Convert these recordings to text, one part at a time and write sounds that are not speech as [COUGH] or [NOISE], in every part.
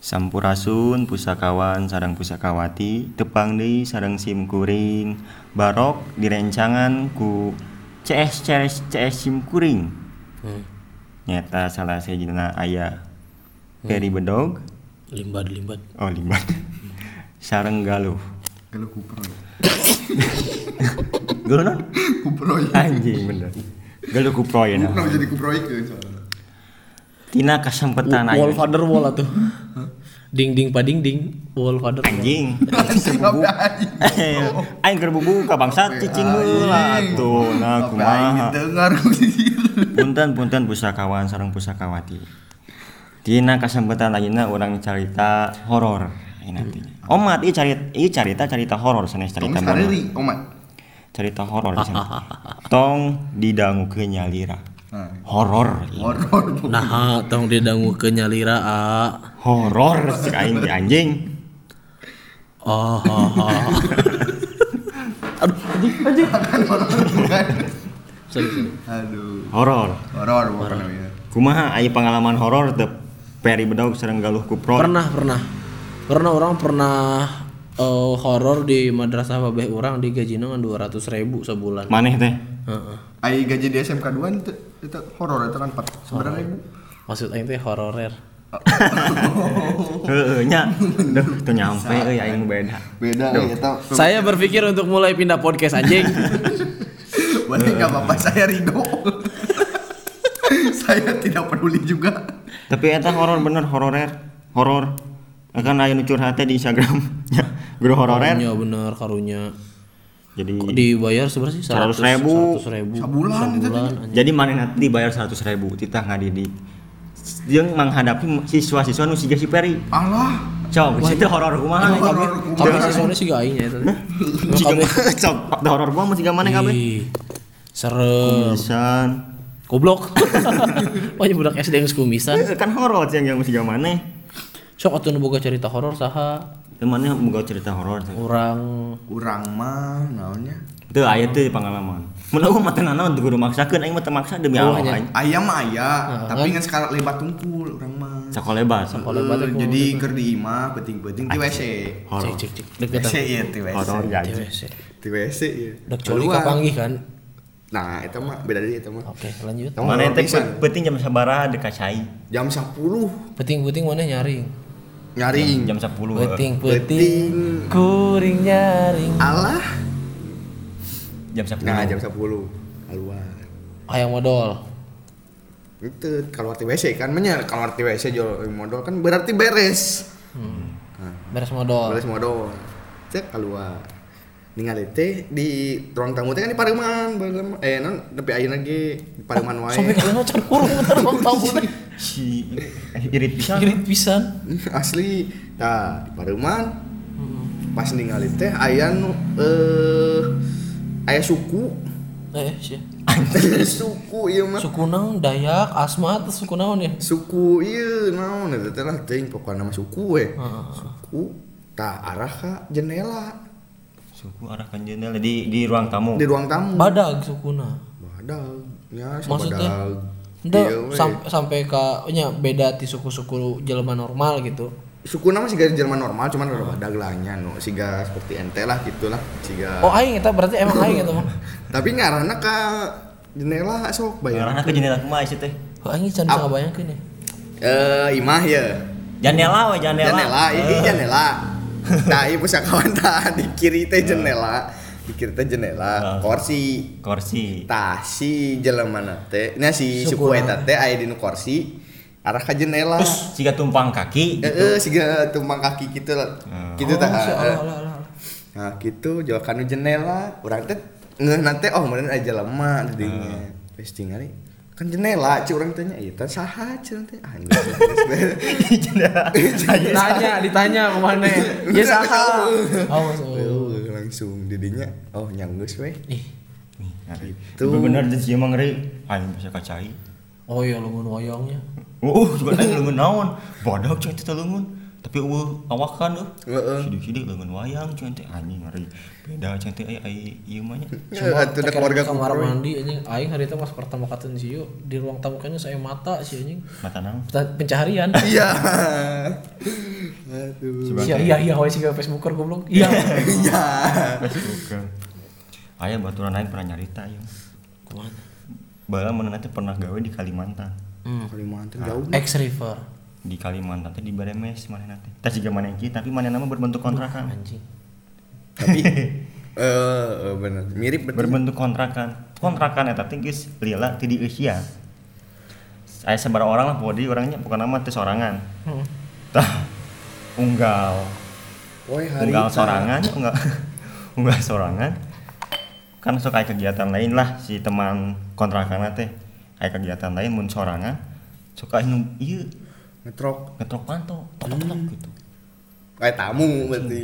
Sampurasun pusakawan sarang pusakawati tepang deui sareng sim kuring barok direncangan ku CS CS CS sim kuring. Nyata salah sejina aya Peri Bedog limbad limbad oh limbad sareng galuh. Kalau kuproy. [LAUGHS] galuh non? Kuproy. anjing bener. Galuh kuproy Kuproy na jadi kuproy ke soalnya. tina kasempetan wall aya father wall atuh ding ding pading ding wall father wall. anjing. [LAUGHS] Anjing aing keur bubuka bangsa cicing heula atuh nah kumaha. dengar [LAUGHS] punten punten pusakawan sareng pusakawati tina kesempatan ayeuna urang carita horor. Ayeuna teh omat ieu carita ieu carita carita horor sanes carita sekali mana omat. carita horor di sana tong didangukeun nyalira. Nah, horor. Horor. nah tong didangu ke nyalira a. Horor cek aing di anjing. Oh oh, oh. aduh. Anjing Aduh. horor. Horor kumaha aya pengalaman horor teu Peri Bedog sareng Galuh Kupro pernah pernah. Pernah orang pernah eh, horor di madrasah babeh orang di gajina kan dua ratus ribu sebulan. Maneh teh. Heeh. Ai gaji di SMK 2 itu itu horor itu kan 4 sebenarnya ribu. maksud aing teh hororer. [LAUGHS] Heeh nya. Duh teu nyampe euy aing beda. Beda ya itu. saya berpikir untuk mulai pindah podcast anjing. [LAUGHS] Berarti enggak apa-apa saya Rido. [LAUGHS] saya tidak peduli juga. tapi eta horor bener hororer. Horor. Akan curhat teh di Instagram. Nya guru hororer. Karunya bener karunya. Jadi Kok dibayar seberapa sih? 100 ribu. 100 ribu. Itu sebulan anjing. jadi mana nanti dibayar 100 ribu titah ngadidik jeung menghadapi siswa-siswa nu siga si Peri Allah. cok situ horor kumaha? Tapi siswanya sih gak aing ya itu. Siga cok horor kumaha masih mana kabeh Serem. kumisan Goblok. Wah, [LAUGHS] budak SD yang kumisan. kan horor sih yang masih mana Sok atuh nu boga cerita horor saha? temannya boga cerita horor teh. Urang Urang mah naonnya? Teu aya teh pengalaman. Mun aku mah teu nanaon teu kudu maksakeun aing mah maksa demi Oh, Allah aing. Ayam mah aya, tapi kan sekarang lebat tungkul urang mah. Sekolah Eh, batu jadi keur di imah penting-penting di WC. cek Horor. cek cek. WC kita. ya di WC. Horor ya. anjing. TWC. Di WC ya. Dek coli Keluar. kapanggih kan? Nah, itu mah beda dari itu mah. Oke, lanjut. Tong Mana pisan. penting jam sabaraha dekat cai. Jam 10 Peting-peting mana nyaring? nyaring. Jam 10. Peting-peting Peting. kuring nyaring. Allah. Jam 10. Nah, jam 10 keluar. Hayang modal. Itu kalau di WC kan menyer kalau di WC jual modal kan berarti beres. Beres modal. Beres modal. Cek keluar. Ningali teh di ruang tamu teh kan di Pareman, eh non tapi ayeuna ge di Pareman wae. Sampai kena can kurung [LAUGHS] bentar bang tahu deh. Si eh, irit pisan. Irit pisan. [LAUGHS] Asli. Nah, di Pareman pas ningali teh aya nu eh aya suku. Eh, sih. [LAUGHS] suku ieu mah. Suku naon Dayak, Asma atau suku naon ya? Suku ieu naon eta teh lah teuing pokokna nama suku we. Suku tah arah ka jendela Suku arahkan jendela di di ruang tamu. di ruang tamu. Badag sukuna. Badag. Ya, Maksudnya? Nda Iya, sam- sampai ke nya beda ti suku-suku jelema normal gitu. suku nama siga Jerman normal cuman ada badag lah nya nu siga seperti ente lah gitulah siga Oh aing eta berarti emang aing eta mah. [LAUGHS] tapi ngarana ka jendela sok bayar Arahna ke jendela kumaha sih teh? Oh aing can bisa ngabayangkeun ya. eh imah ya Jendela we jendela. jendela ini jendela nah ibu sakawan tah di kiri teh jendela di kiri teh jendela Ah. kursi Kursi. tah si jelema teh nya si Suku eta teh aya di nu kursi arah ka jendela Siga tumpang kaki eh gitu. eh, siga tumpang kaki gitu lah Ah. gitu Oh, tah eh. Allah. Nah gitu jual kanu jendela orang teh ngeh nanti oh meureun aja lama didinya. Wis tingali kan jendela ci urang tanya ieu teh saha ci urang teh ah [LAUGHS] Jendela. Ditanya, ditanya ke mana? [LAUGHS] Ya saha. Oh. Oh, langsung didinya oh nyanggeus we. Ih. Itu bener dan sih emang ngeri. Aing bisa kacai. Oh iya lungun wayangnya. Uh, juga aing leungeun naon? Bodoh cek itu leungeun. Tapi eueuh awakan eueuh Heeh. sidik-sidik leungeun wayang cuy teh anjing ngari beda cuy teh ai ai ieu mah nya Ya, atuh da keluarga kamar mandi anjing aing hari itu pas pertama katen sih yuk di ruang tamu kayaknya saya mata sih anjing mata Pen- pencaharian [LAUGHS] Iya. Aduh. Sebagai- iya iya iya wes sih Facebooker goblok iya [LAUGHS] Iya. Bukan. Aya baturan lain pernah nyarita ya. ke mana Bala mana nanti pernah gawe di Kalimantan. hmm. Kalimantan jauh. X River Di Kalimantan teh di Baremes mana nanti. Tas juga mana yang tapi mana nama berbentuk kontrakan. anjing Tapi [LAUGHS] eh eh, bener mirip betul. Berbentuk kontrakan. Kontrakan eta teh geus lila ti di Asia. Saya sebar orang lah pokoknya orangnya bukan nama teh sorangan. hmm. Tah unggal. Hari. Unggal sorangan, unggal [LAUGHS] unggal sorangan. Kan sok aya kegiatan lain lah si teman kontrakan teh. Aya kegiatan lain mun sorangan. Suka anu ieu Ngetrok. ngetrok panto tok tok tok gitu. Kayak tamu berarti.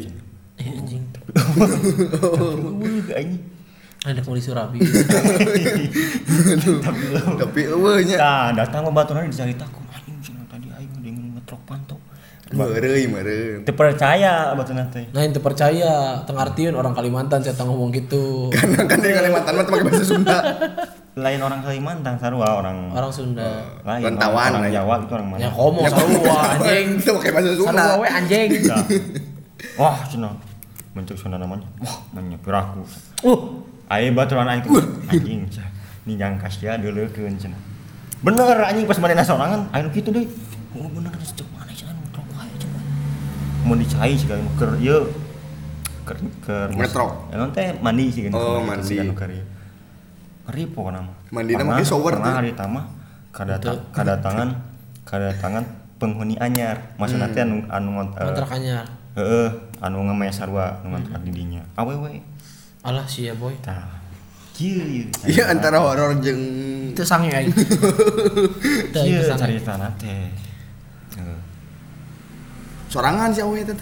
eh anjing. Wuh, [LAUGHS] anjing. Ada di Surabi Tapi eueuh nya. nah datang mah baturan dicarita ku anjing cenah tadi aing dengan ngetrok panto Meureun meureun. teu percaya baturan teh nah itu percaya tengah artiun orang Kalimantan saya ngomong gitu. Karena kan di Kalimantan mah pakai bahasa Sunda. [LAUGHS] lain orang Kalimantan sarua orang orang Sunda lain Rentawan orang, orang ya. Jawa gitu orang mana ya komo sarua anjing [LAUGHS] Itu pakai bahasa Sunda. sarua we anjing Dah. wah cenah mencuk Sunda namanya wah nanya piraku uh Ayo baturan aing tuh anjing cah. Ni yang kasih deuleukeun cenah. Bener anjing pas manehna sorangan anu kitu deui. Oh bener cek mana wae coba. Mun dicai sih kan keur ieu keur keur Ngetrok. Ya teh mandi sih kan. Oh, mandi. Anu pokokna mah. Mandina mah shower Pernah teh. hari tama kadata- kadatangan kadatangan penghuni anyar. Maksudna teh anu anu eh, kontrakannya Heeh, anu ngemes sarua nu ngontrak di dinya. Awewe. alah sih ya boy Tah. Iya antara horor jeung itu sange aing [LAUGHS] itu Iya, sange cerita. Heeh. sorangan si awe teh.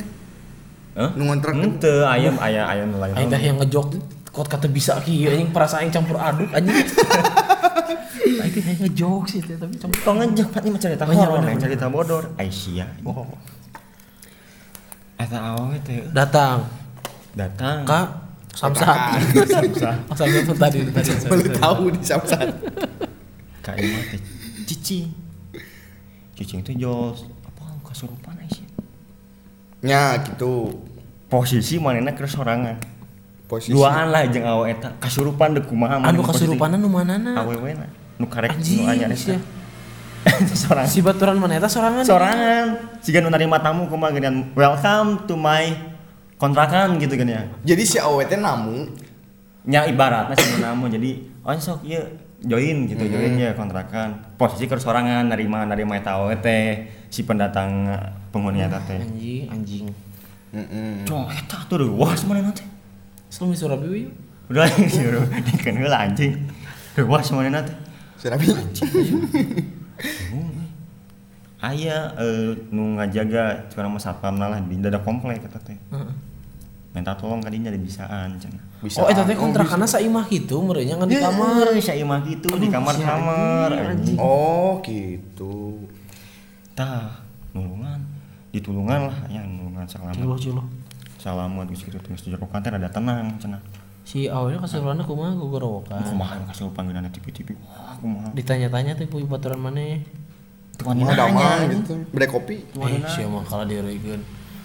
Hah? Nu ngontrak? Henteu, ayam aya aya nu lain. teh yang ngejok kok kata bisa kieu anjing perasa aing campur aduk anjing [LAUGHS] aing teh yang ngejok sih teh tapi campur Tong ngejek pat mah cerita horor, lain cerita bodor. Aisyah. oh. Eta awewe teh datang datang. kak samsat [LAUGHS] Samsat. oh samsat tadi tadi Baru tahu di Samsat. Ka imah teh cicing. Cicing teh jual apa kasurupan Aisyah. Nya gitu. Posisi manehna keur sorangan. Posisi. Duaan lah jeung awewe eta kasurupan deuk kumaha anu kasurupanan nu manana awewe na nu karek nu anyar sia. [LAUGHS] Sorangan. si baturan mana eta sorangan sorangan jika nu narima tamu kumaha geunian welcome to my kontrakan gitu kan ya Jadi si awe teh namu nya ibaratnya sih namu jadi oh sok ieu join gitu join ya kontrakan posisi keur sorangan narima narima eta awe teh si pendatang penghuni eta teh anjing anjing Heeh. cong eta tuh wah semuanya teh Selalu di Surabi we, yuk. udah suruh dikeun heula anjing wah semuanya teh Serabi. aya eh, nu ngajaga curang mah satpamna lah di dada komplek eta teh Heeh. minta tolong kadinya ada bisaan cenah Bisa. Oh, eta teh Oh, kontrakanna saimah gitu, merenya kan di kamar. Eh, saya mah gitu di kamar-kamar anjing. Oh, gitu. Tah. Ditulungan lah ya nulungan salamat. Ciloh ciloh. Salamat geus kitu geus dijerokan teh rada tenang cenah. Si awalnya kasurupanna kumaha gogorowokan. Kumaha kasih panggilan TV-TV. Wah, kumaha. Ditanya-tanya tuh puy baturan maneh. Tuh Mau nanya damang anjing. gitu. Beli kopi. Eh, sia mah kalah dieureugkeun.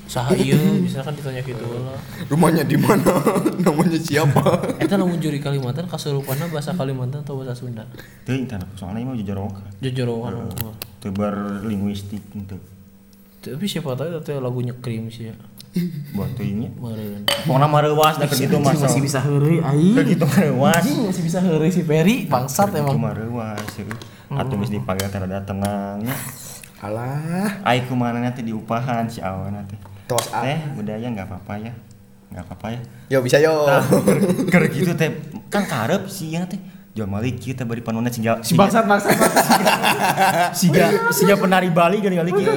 Saha ieu misalkan ditanya gitu lah. Rumahnya di mana? [LAUGHS] Namanya siapa? Eta lamun juri Kalimantan kasurupanna bahasa Kalimantan atau bahasa Sunda? Tah soalnya mah jejorokan. Jojorokan. Oh. Teu berlinguistik gitu. Tapi siapa tahu itu lagunya Krim sih ya. [LAUGHS] Buat teuingnya. Meureun. Pokona mareuwas da keur kitu mah. masih bisa heureuy aing. Mareuwas. Anjing masih bisa heureuy si Peri bangsat kitu emang. mareuwas. Atuh geus dipagai teh rada tenang. nya. Alah, Ai kumaha nanti diupahan si awana teh. tos ah. Teh budaya nggak apa-apa ya. Nggak apa-apa ya. Yo bisa yo. Tah, keur gitu teh kan karep sih ya teh. Jual malik kita bari panonna siga Si bangsat bangsat. [LAUGHS] siga siga penari Bali gini kali kieu.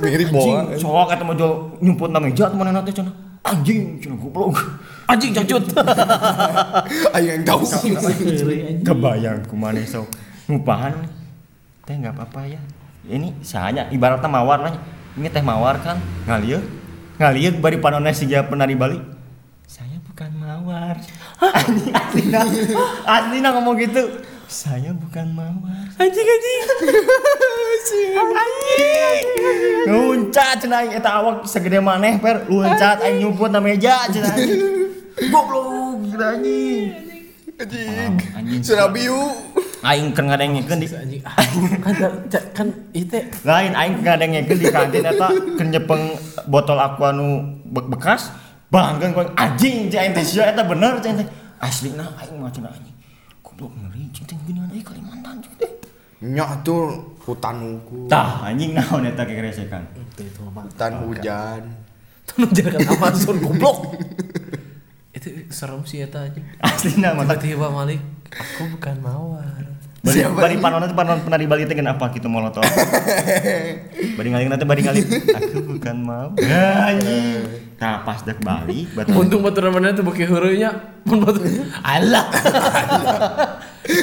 Mirip. Anjing, sok eta mah jual nyumput na meja teh mana teh cenah. Anjing cenah goblok. Anjing cangcut. [LAUGHS] Ayo yang tahu. Kebayang kumaha sok ngupahan teh nggak apa-apa ya. Ini sahanya ibaratnya mawar lah. ini teh mawar kan ngalieu ngalieu bari panones siga penari Bali saya bukan mawar aslina aslina ngomong gitu saya bukan mawar. Anjing anjing. anjing. Luncat cenah aing eta awak segede maneh per. Luncat aing nyumput na meja cenah goblok gila anjing. Anjing. anjing. Surabiu. aing keur ngadengekeun di Anjing. Kan kan, itu lain aing ngadengekeun di kantin eta keur nyepeng botol aqua nu be- bekas. Bangkeun anjing cai teh sia eta bener cai teh. Aslina aing mah cenah anjing. Goblok ngeri teh geuningan euy Kalimantan teh Nya tuh hutan ungu. tah anjing naon eta kegeresekan itu apa? Hutan hujan. Jangan Amazon goblok. itu serem sih eta anjing. aslina mah tah Tiba-tiba Malik, aku bukan mawar. Bari Siapa bari panon itu panon penari Bali teh kenapa gitu molotov. [LAUGHS] bari ngaling nanti bari ngaling. Aku bukan mau. Anjing. Nah, pas dek Bali, batu Untung baturan mana tuh beki heureuynya. Mun batu. Alah. [LAUGHS]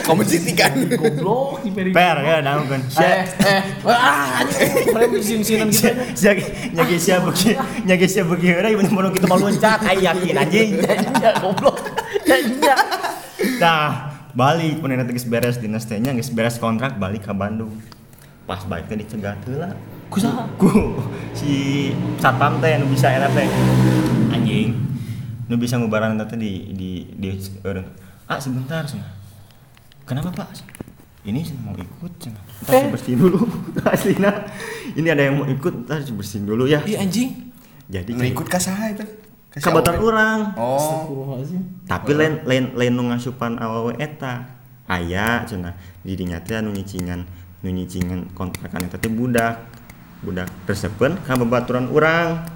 Kamu sih kan. Goblok di peri. per ya naon kan. Eh, eh, ah, anjing, frame sin-sinan gitu. sia nyagi sia beuki nyagi sia beuki heureuy mun kita mau loncat ai yakin anjing. [LAUGHS] Ya goblok. Ya iya. Nah, balik pun nanti geus beres dinas teh nya beres kontrak balik ke Bandung. Pas balik teh dicegat heula. Ku saha? Ku si satpam teh nu bisa eta teh. Anjing. Nu bisa ngubaran teh di di di eureun. Ah sebentar cenah. Kenapa Pak? Ini saya mau ikut cenah. Entar saya bersihin dulu. [LAUGHS] Aslina. Ini ada yang mau ikut, entar saya bersihin dulu ya. Iya anjing. Jadi Nu ikut ka saha itu? Ka si kabatar Awe? orang. Oh. Tapi lain lain lain nu ngasupan awewe eta aya cenah di dinya teh anu nyicingan nu nyicingan kontrakan eta teh budak budak resepen ka babaturan urang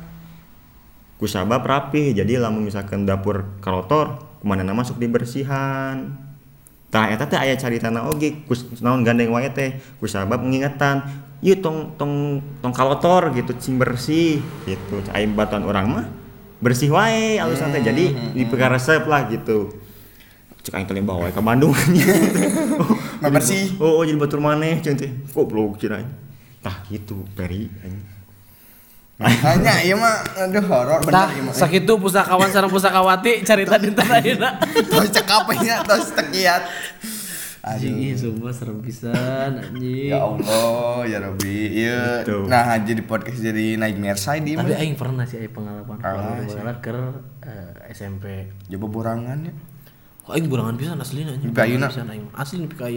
ku sabab rapih jadi lamun misalkan dapur kalotor kumana masuk dibersihan tah eta teh aya caritana oge kus naon gandeng wae teh ku sabab ngingetan ieu tong tong tong kalotor gitu cing bersih gitu. Aya batuan urang mah bersih wae alus teh. Jadi dipegang resep lah gitu. Cek aing teh bawa ka Bandung. [LAUGHS] [LAUGHS] Mah bersih. oh, oh jadi batur maneh cen teh. Goblok cina tah gitu peri anjing Hanya iya mah aduh horor Nah, bener ieu mah. sakitu pusakawan sareng pusakawati carita dinten ayeuna. Tos cekapnya tos tekiat. Anjing ih Aduh. sumpah serem pisan anjing. Ya Allah, ya Rabbi. Iya. Gitu. Nah, jadi podcast jadi nightmare side di Tapi mah. aing pernah sih aing pengalaman Ah, pengalaman keur eh, SMP. Coba borangan ya. Oh, aing burangan pisan aslina anjing. Nepi ayeuna? Pisan aing. Asli nepi ka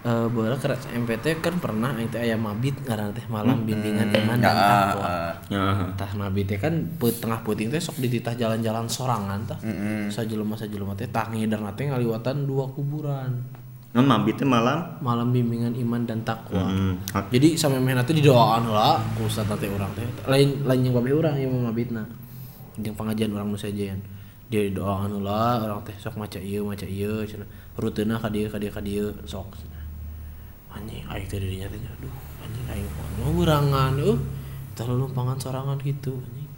Eh baheula keur SMP teh kan pernah aing teh aya mabit ngaranna teh malam bimbingan iman dan takwa. Tah mabit teh kan tengah peuting teh sok dititah jalan-jalan sorangan tah. Sajelema sajelema teh tah ngiderna teh ngaliwatan dua kuburan. non mabit teh malam Malam bimbingan iman dan takwa. Hmm. Jadi sampai mehna teh didoakan heula ku ustaz teh urang teh. Lain lain yang urang yang mabitna. Jeung pengajian urang nu sajian. Dia didoakan heula urang teh sok maca ieu maca ieu cenah. Ruteuna ka dieu ka dieu ka dieu sok. Anjing aing teh didinya teh aduh anjing aing mau burangan euh. Tah lumpangan sorangan gitu anjing.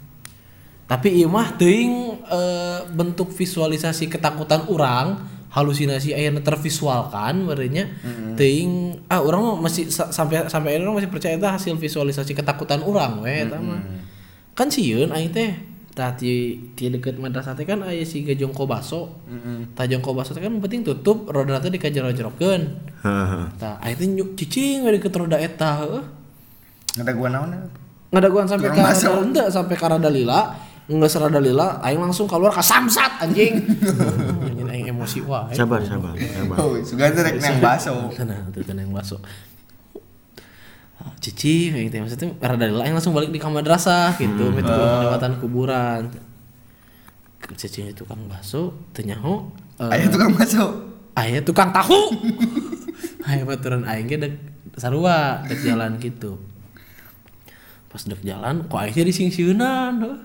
Tapi ieu mah teuing eh, bentuk visualisasi ketakutan urang halusinasi ayeuna tervisualkan merenya teuing ah urang mah masih sa- sampai sampai ayeuna masih percaya eta hasil visualisasi ketakutan urang we eta mah kan sieun aing teh tah ti ti deukeut madrasah teh kan aya si Gajongko Baso tah Jongko Baso teh kan penting tutup roda teh dikajer-ajerokeun tah aing teh nyuk cicing we deukeut roda eta heuh Ada gua naon? ngadaguan sampai rada ente sampai ke rada lila. Nggak serada lila aing langsung keluar ke samsat anjing. [LAUGHS] Anjing aing emosi wae. Sabar sabar sabar. Oh, sugan rek nang baso. tenang tuh tenang baso. Ah, cici aing teh maksudnya rada aing langsung balik di kamar madrasah gitu hmm. melewatan kuburan cici itu tukang baso teu nyaho eh, Aya tukang baso. aya tukang tahu [LAUGHS] aya baturan aing ge dek sarua dek jalan gitu pas dek jalan kok aing teh disingsieunan heuh.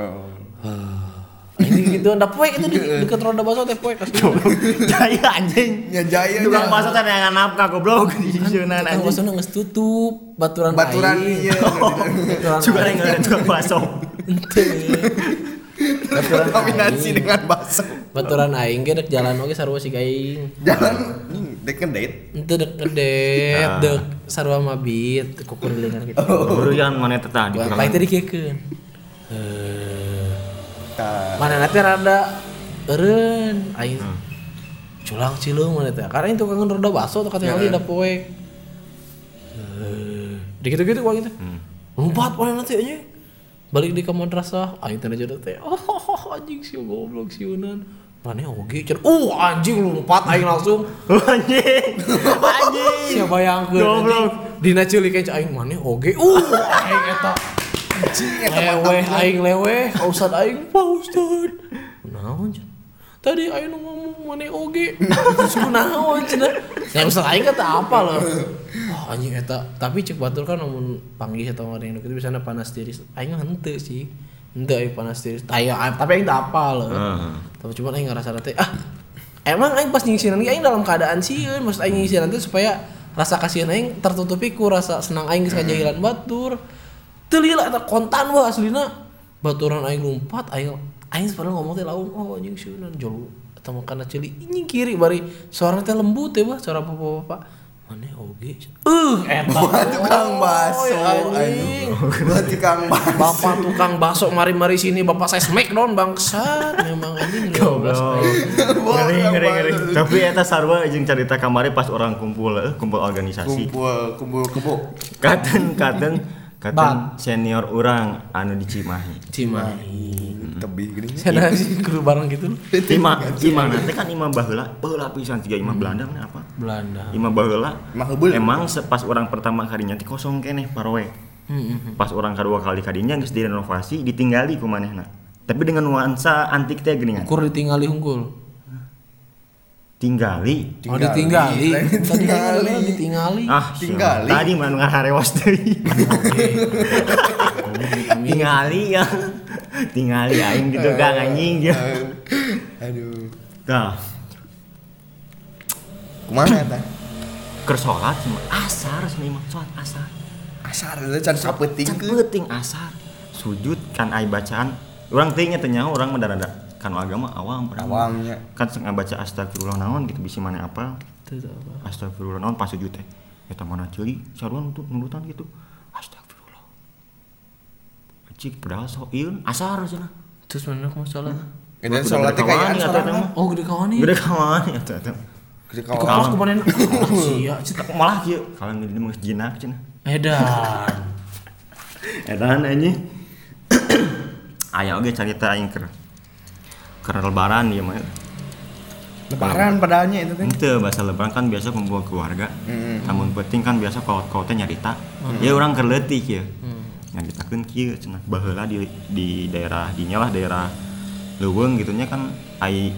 Oh. Ini gitu, ndak poe itu di deket roda baso teh poe kasih. [LAUGHS] jaya anjing Ya jaya. tukang baso teh yang nafkah goblok [LAUGHS] di sisunan Tukang anjing baso geus tutup, baturan Baturan aing. iya. Juga yang ada tukang baso Ente. baturan kombinasi dengan bakso baturan aing ge dek jalan oge sarua si aing jalan dek ngedate Itu dek dek dek sarua mabit kukurilingan [LAUGHS] gitu. Baru yang mana teh tadi Wah, Baik tadi kiekeun. Tah. Mana nanti rada eureun aing. Culang cileung mana teh. Karena itu kangen rada baso tuh katanya da poek. Eh, Dikit-gitu kok gitu. Lompat mana nanti aja. Balik di kamar madrasah, aing teh jadi teh. Oh, [LAUGHS] anjing si goblok sieunan. Mana oge cenah. Uh, anjing lompat aing langsung. [LAUGHS] anjing anjing Siapa yang Goblok. Dina cilik aing aing mana oge. Uh, aing eta. Leweh aing leweh, ka ustad aing, "Pak Ustad." Naon? Tadi aing nu ngomong mana oge. Suku naon cenah. Ya ustad aing kata apa loh. Wah anjing eta, tapi cek batur kan namun panggih atau ada yang gitu biasanya panas tiris. Aing mah henteu sih. Henteu aing panas tiris. Taya, tapi aing tak apa loh. Heeh. Tapi cuma aing ngerasa teh ah emang aing pas nyingsiran aing dalam keadaan sieun maksud aing nyingsiran teh supaya rasa kasihan aing tertutupi ku rasa senang aing geus kajahilan batur. Teu lila eta kontan wah aslina. Baturan aing lompat aing aing padahal ngomong teh laun oh anjing sieunan jolu eta mah kana ceuli anjing kiri bari suara teh lembut teh bah suara bapak-bapak. Mana oge. Uh eta. [LAUGHS] tukang baso anjing. buat tukang baso Bapak tukang bakso mari-mari sini bapak saya smackdown bangsat memang anjing [LAUGHS] Goblok. Ngeri ngeri ngeri. Tapi eta sarua jeung cerita kamari pas orang kumpul eh, kumpul organisasi. kumpul kumpul kebo Katen katen Bang. senior orang anu di Cimahi. Cimahi. tebih gini [LAUGHS] Saya ada sih bareng gitu. Cima Cima nanti kan imah baheula, baheula pisan tiga imah Belanda mana apa? Belanda. Imah baheula. Emang se- pas orang pertama kalinya teh kosong keneh parowe. Hmm, Pas orang kedua kali kadinya geus direnovasi ditinggali ku manehna. Tapi dengan nuansa antik teh geuningan. Ukur ditinggali unggul. Tinggali. Oh ditinggali. Tadi kan [LAUGHS] ditinggali. Ah, Tinggali. Tadi mana ngarewas [LAUGHS] deui. Tingali ya. Tingali aing gitu Kang anjing dia. [LAUGHS] aduh Tah, ke mana ta keur salat cuma asar cenah imah salat asar. asar itu can sapeting Can penting asar. Sujud kan ai bacaan. Urang teh nya teh nyaho urang mah darada kan agama awam awamnya Kan seng baca astagfirullah naon gitu bisi mana apa. Astagfirullah naon pas sujud teh. Eta mana ceuli saruan untuk nurutan gitu. Astagfirullah. Cik padahal so ieu asar cenah. Terus mana aku masalah? Kemudian Gede sholat teh kawan ya, sholat. Oh gede kawan nih. Gede kawan ya tuh. tuh. Gede Di kawan. kelas kemarin. Sia. [LAUGHS] Malah kieu kalau ini mah jinak cenah. Edan. [LAUGHS] Edan anjing. [COUGHS] Aya oge cerita aing keur lebaran ieu mah. Lebaran padahalnya itu teh. Ente bahasa lebaran kan biasa kumpul keluarga. Mm-mm. Namun penting kan biasa kalau kau teh nyarita. Ya orang keur leutik ya. Nyaritakeun kieu cenah baheula di di daerah dinya lah daerah Leuweung gitunya kan ai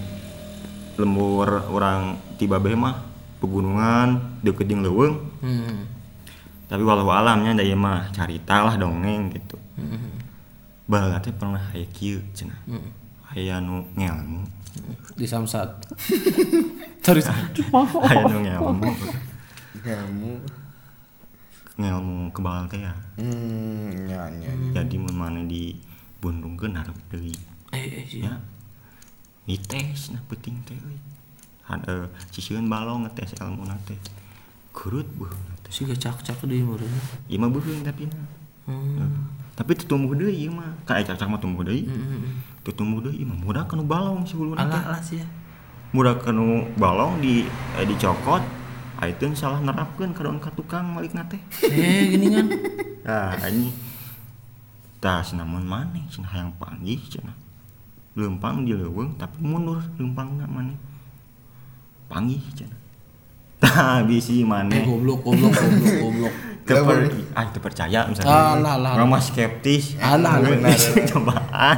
lembur orang tiba beh mah pegunungan deket jeung Leuweung. Hmm. Tapi walau alamnya da ieu mah carita lah dongeng gitu. Baheula teh pernah aya kieu cenah. Aya nu ngelmu. Di Samsat. [LAUGHS] Terus Aya nu ngelmu. Kamu. Ngelmu kebal teh ya. Hmm, nya nya. jadi mun mana di bundungkeun hareup deui eh eh sih. ya dites nah penting teh euy han eh sisieun balong ngetes ilmu teh kurut buh Si gacak-cak di meureun. ieu mah beuheung tapi na Hmm. Tapi tumbuh deui ieu mah ka aya cacak mah tumbuh deui teu tumbuh deui ieu mah mudah kanu balong teh alah sih ya. mudah kanu balong di eh, dicokot Aiteun salah nerapkeun ka daun ka tukang malikna teh Eh gini kan. Nah, [LAUGHS] ini tas namun maneh cenah hayang panggih cenah. Leumpang di leuweung tapi mundur leumpangna maneh. Panggih cenah. [LAUGHS] Tah bisi Eh maneh. goblok goblok goblok goblok. [LAUGHS] Teu per, ah percaya misalnya. Alah, lah. Orang mah skeptis. Alah, benar. [LAUGHS] Cobaan.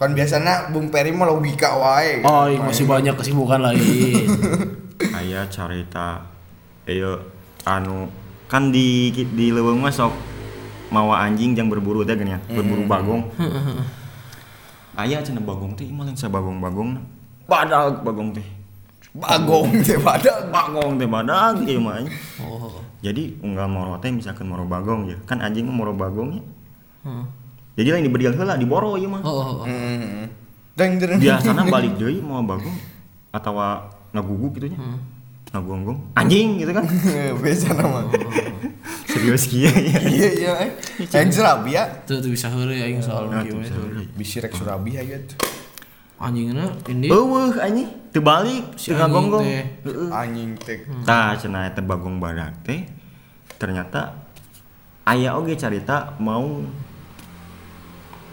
Kan biasanya Bung Peri mah logika wae. Oh, iya, masih banyak kesibukan lain. [LAUGHS] Aya carita Ayo anu kan di di leuweung mah sok mawa anjing jang berburu teh geuning ya, berburu bagong. [LAUGHS] Aya cenah bagong teh imah lain sabagong-bagong. Badag bagong teh. Bagong teh badag. Bagong teh badag ieu mah. Oh. Jadi unggal moro teh misalkan moro bagong ya. Kan anjing mah moro bagong ya. Heeh. jadi lain dibedil heula diboro ieu mah Oh, oh, oh. Hmm. Deng deng. biasanya [LAUGHS] balik deui mau bagong atau ngagugu gitu nya Hmm. ngagonggong anjing gitu kan [LAUGHS] Biasa nama. serius kieu ya Iya iya. eh. Yang Surabaya. Tuh tuh bisa heureuy aing soal Nah, kieu tuh we. bisa heureuy. Bisi rek Surabaya Anjingna ini eueuh anjing. Teu balik Si teu teh. Heeh. Anjing teh. tah cenah eta bagong badak teh ternyata aya oge carita mau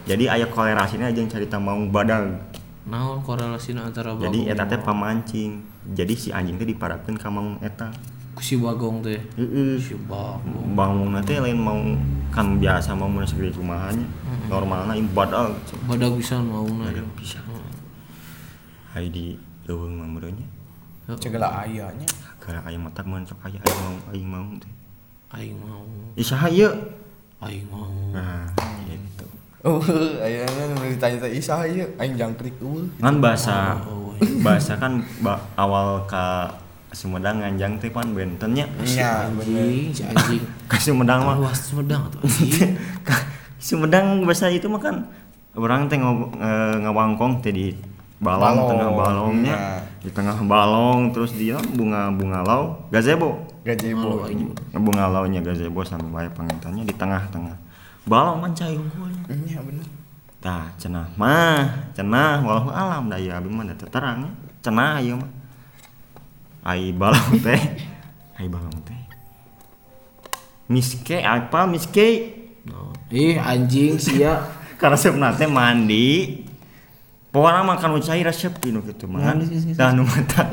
jadi aya kolerasinya aja cerita mau badag naon korelasina antara bagong jadi eta teh pamancing. Jadi si anjing teh diparatkeun ka mau eta. Ku si bagong teh. Heeh. Si bagong. Bangun nanti lain mau kan biasa mau mun segede rumahannya normalna ieu badag badag pisan mauna badag ya. Di leuweung mah meureunnya Cegala ayahnya. gara aya matak mun sok aya aya mau aing mau teh aing mau isaha ieu aing mau nah gitu. Oh, [LAUGHS] ayahnya nu ditanya teh isa ieu aing jangkrik eueuh. kan bahasa Oh, bahasa kan ba- awal ka Sumedang nganjang teh pan bentennya Iya, bener. anjing si anjing. Ka Sumedang mah. Luas Sumedang tuh [LAUGHS] anjing Sumedang bahasa itu mah kan orang teh ngawangkong teh di balong, Balong, tengah balongnya. Nah. di tengah balong terus di bunga bunga lau. Gazebo. Gazebo. bunga launya gazebo sampai wae pangintannya di tengah-tengah. Balong man cai unggulnya. Iya bener. tah cenah mah cenah. Walau alam da ieu abi mah da teu terang nya. cenah ieu mah. Ai balong teh. [LAUGHS] Ai balong teh. Miske apa miske? Ih anjing sia. [LAUGHS] Karena sebenarnya mandi Pokoknya makan nu cair resep gitu gitu mah. Dah nu mata.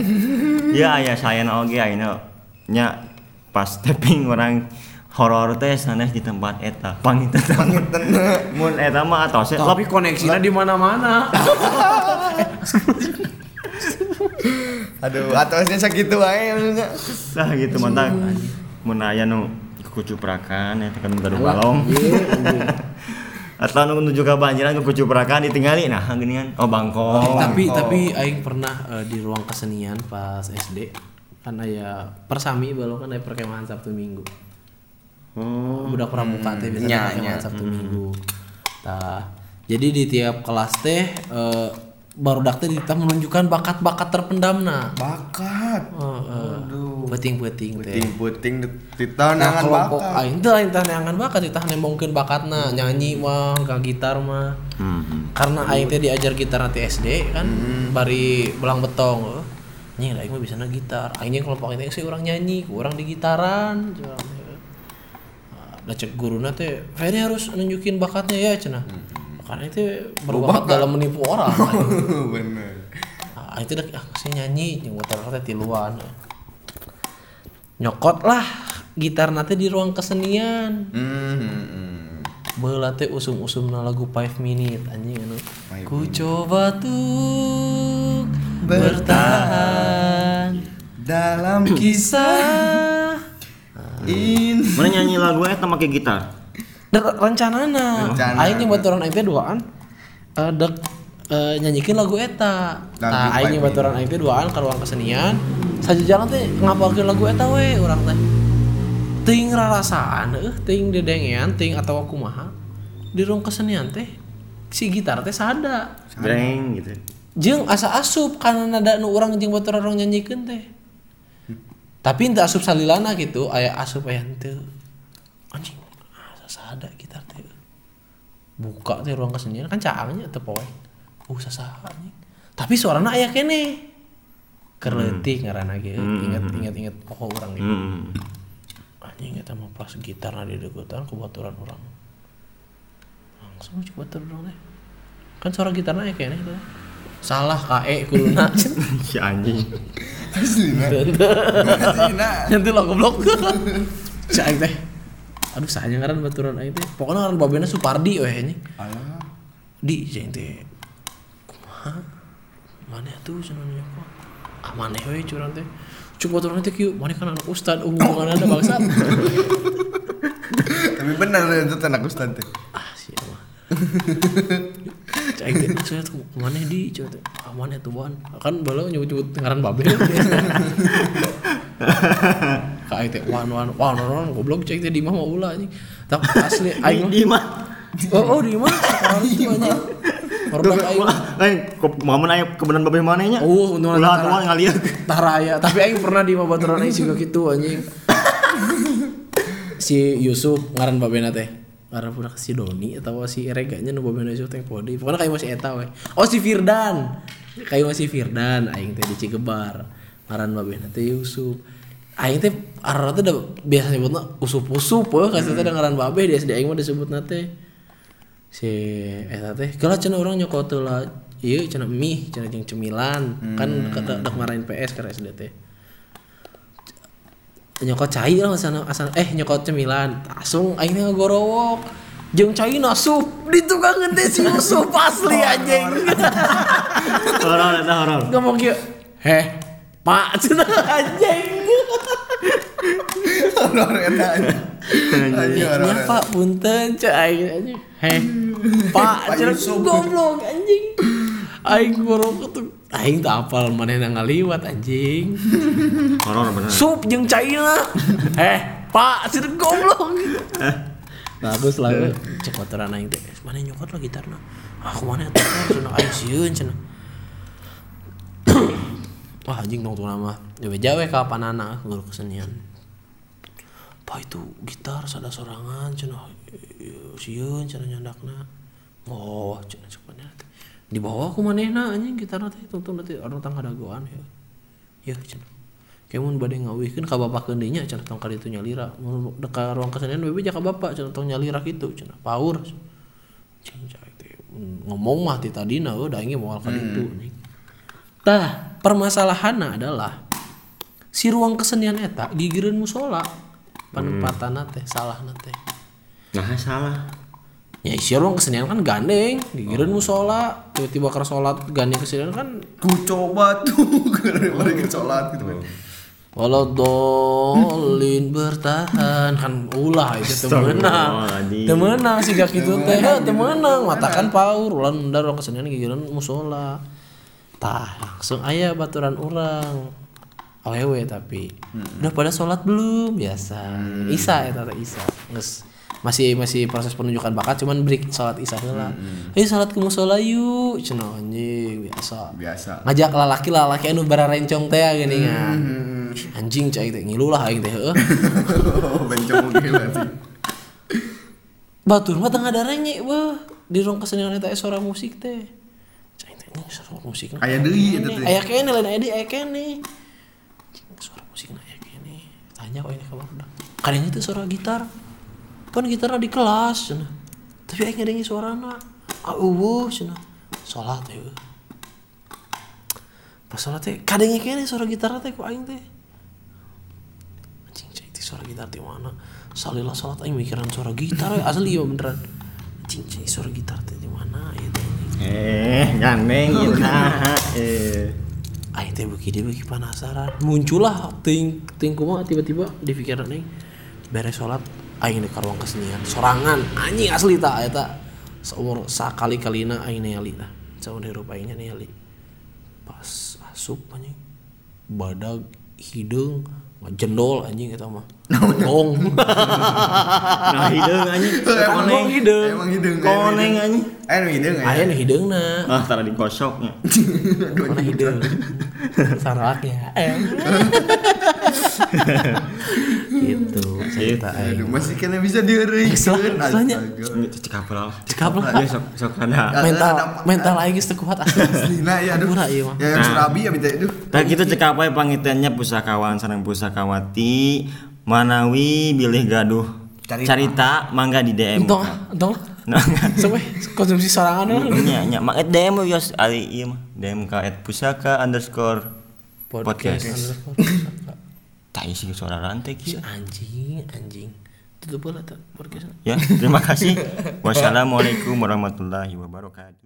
Ya aya saya oge ayeuna nya pas tapping orang horor teh sanes di tempat eta. Panginten panginten. Mun eta mah atos tapi koneksinya di mana-mana [LAUGHS] Aduh, atosnya sakitu wae maksudnya. Lah gitu mantap. Mun aya nu kucuprakan eta kan gaduh balong. [LAUGHS] Atau nu nuju ka banjiran kucuprakan ditinggali nah geuningan oh bangkong. tapi tapi aing pernah eh, di ruang kesenian pas SD kan aya persami balong kan aya perkemahan Sabtu Minggu Oh. budak pramuka teh biasanya Nya, perkemahan nya. Sabtu Minggu tah jadi di tiap kelas teh eh, barudak teh kita menunjukkan bakat-bakat terpendamna Bakat. Heeh. Puting-puting teh. Puting-puting Nah, ditanangan kelompok bakat. aing teh lain tah neangan bakat tah nembongkeun bakatna nyanyi mah ka gitar mah Hmm. karena aing teh diajar gitar nanti SD kan bari belang betong nih aing mah bisana gitar aing jeung kelompok itu sih orang nyanyi ku orang di gitaran teh. Nah, cek guruna teh Ferry harus nunjukin bakatnya ya cenah karena itu berbakat dalam menipu orang [LAUGHS] Bener. Ah, itu dah ah, sih nyanyi motor teh tiluan. Nyokot lah gitar nanti di ruang kesenian. Hmm. Teh usum-usum lagu 5 minute anjing anu. Five Ku coba tuh bertahan Dalam kisah [CLEARS THROAT] in Mana nyanyi lagu eta make gitar? Rencana. aing jeung baturan aing duaan eh dek eh, nyanyikin lagu eta. Tah aing Five baturan aing duaan ka ruang kesenian. Sajajalan teh ngapalkeun lagu eta we urang teh. Teuing rarasaan eueuh, teuing dedengean, teuing atawa kumaha. Di ruang kesenian teh si gitar teh sada. Breng gitu. Jeung asa asup karena nada nu urang jeung baturan orang nyanyikeun teh. Tapi ente asup salilana gitu, aya asup aya henteu. Anjing, sada gitar teh. Buka teh ruang kesenian kan caangnya teu poe. Uh sasaha anjing. Tapi suarana aya kene. Keur leutik ngaranna ge. Ingat ingat ingat pokok urang gitu. Hmm. Anjing eta mah pas gitarna di deukeutan ku baturan urang. Langsung coba baturan teh. Kan suara gitarna aya kene teh. Salah kae kuduna. [LAUGHS] si anjing. Aslina. Aslina. Nanti lo goblok. [LAUGHS] Si aing teh. Aduh sahanya ngaran baturan aing teh. Pokoknya ngaran babena Supardi weh nya. Di aing teh. Kumaha? Mana tuh cenah kok. Ah maneh we curang teh. Cuk baturan teh kieu, maneh kan anak ustad hubungan ada bangsat. [LAUGHS] Tapi bener itu anak ustad teh. ah siapa mah. Cai teh saya tuh mana di coba teh. Ah mana tuh. Kan bala nyebut-nyebut ngaran [LAUGHS] babe. Kai teh wan wan wan wan goblok cai teh di mah mau ulah anjing. Tak asli [LAUGHS] aing Di, mah Oh, oh di anjing. Korban aing. Lain, kok momen kebenaran babeh mana nya? Oh, untung ulah antara- tua ngalieu. Taraya, tapi aing pernah di babaturan aing juga gitu anjing. si Yusuf ngaran babena teh. Ngaran pura si Doni atau si Reganya nu babena Yusuf teh podi. Pokoknya kayak masih eta we. Oh si Firdan. Kayak masih Firdan aing teh di Cigebar. Ngaran babena teh Yusuf. Aing teh arah teh udah biasa nyebutna usup-usup we kasih teh ngaran babe di SD aing mah disebutna teh. Si eta teh kalau cenah orang nyokot lah iya cenah mie cenah jeung cemilan. Kan kata dak marahin PS karena SD teh. Nyokot cai lah asana asana eh nyokot cemilan. Langsung aing teh ngagorowok jeung cai nasup di tukang teh si Yusuf asli [LAUGHS] anjing. Horor. [LAUGHS] Eta horor. ngomong kieu heh pak cenah anjing Horor eta. Anjing. Ya pak punten cek aing anjing. Heh. Pak cenah goblok anjing. Aing gorok tuh aing tak apal manehna ngaliwat anjing. Horor bener. Sup jeung caina. Heh, pak cenah goblok. Nah, lah cek kotoran aing teh. Mana nyokot lah gitarna. Ah, ke mana eta cenah aing sieun cenah. Wah anjing dong tuh nama. Ya jawe kapan anak guru kesenian. Pak itu gitar sada sorangan cenah eh, sieun cenah nyandakna. Oh, cenah cepatnya. Di bawah aku manehna anjing gitarna teh tuntun nanti orang tangga dagoan ya. Ya cenah. Kayak mun bade ngawihkeun ka bapakeun deui nya cenah tong ka ditu nyalira. Mun deka ruang kesenian bebe ka bapak cenah tong nyalira cenah. Power. Cing cai teh. Ngomong mah ti tadina da ingin moal ka ditu anjing. Tah, permasalahanna adalah si ruang kesenian eta gigireun musola. Penempatanna teh salahna teh. Nah, salah. Ya isi ruang kesenian kan gandeng, gigireun musola, tiba-tiba keur salat gandeng kesenian kan Ku coba tuh mereka sholat gitu kan. Walau dolin bertahan kan ulah itu temenang temenang sih gak gitu. teh temenang matakan paur. Ulan orang kesenian gigireun musola tah langsung aya baturan orang awewe tapi. Udah pada sholat belum? Biasa. Isa eta teh isa. Geus masih masih proses penunjukan bakat cuman break sholat isya heula ayo sholat ke musola yuk cenah anjing biasa. Biasa. ngajak lalaki lalaki anu bararencong teh gini kan. Anjing cai teh ngilu lah aing teh heuh Bencong [LAUGHS] gila sih. batur mah tengah ada renge wah. Di ruang kesenian eta aya suara musik teh ini suara musik Aya deui eta teh. aya kene lain aya di aya kene. Suara musik aya kene. Tanya kok ini ka barudak kadang itu suara gitar. Kan gitarna di kelas cenah. Tapi aing ngedengi suarana. Ah eueuh cenah salat eueuh. pas salat teh kadangnya kene suara gitar teh ku aing teh. Anjing teh suara gitar di mana? Salilah salat aing mikiran suara gitar asli ya beneran. Anjing cai suara gitar teh di mana ya teh Eh, gandeng [LAUGHS] nah. Eh. aing teh beuki dia beuki penasaran. Muncullah ting ting kumaha tiba-tiba di pikiran aing beres salat aing di ruang kesenian. Sorangan. Anjing asli tak eta seumur sakali kalina aing ningali tah saumur hirup aingnya ningali pas asup anjing. Badag hidung jendol anjing eta mah gong Nah, [LAUGHS] hideung anjing. Emang Koneng. hideung. Emang hidung. Koneng anjing. Aya nu hidung aya nu hideungna Ah, tara digosoknya. [LAUGHS] mana hideung [LAUGHS] saraknya eh gitu cerita aing Aduh, masih kena bisa dieureuykeun. Soalnya- Ini cek apa lah. Cekap lah. Ya sok sok ada. mental mental aing geus kuat asli Nah, ya aduh. Mah. Ya yang surabi ya minta aduh. Nah gitu cek apa ya pangitiannya pusakawan sareng pusakawati manawi bilih gaduh Carita. carita, mangga di DM. entong entong Nah, [LAUGHS] sampai konsumsi sorangan lah nya nya mak DM yos ali ieu mah DM ka at pusaka underscore podcast. Tai sih suara rantai kisah. anjing anjing tutup bola podcast Ya, terima kasih. [LAUGHS] Wassalamualaikum warahmatullahi wabarakatuh.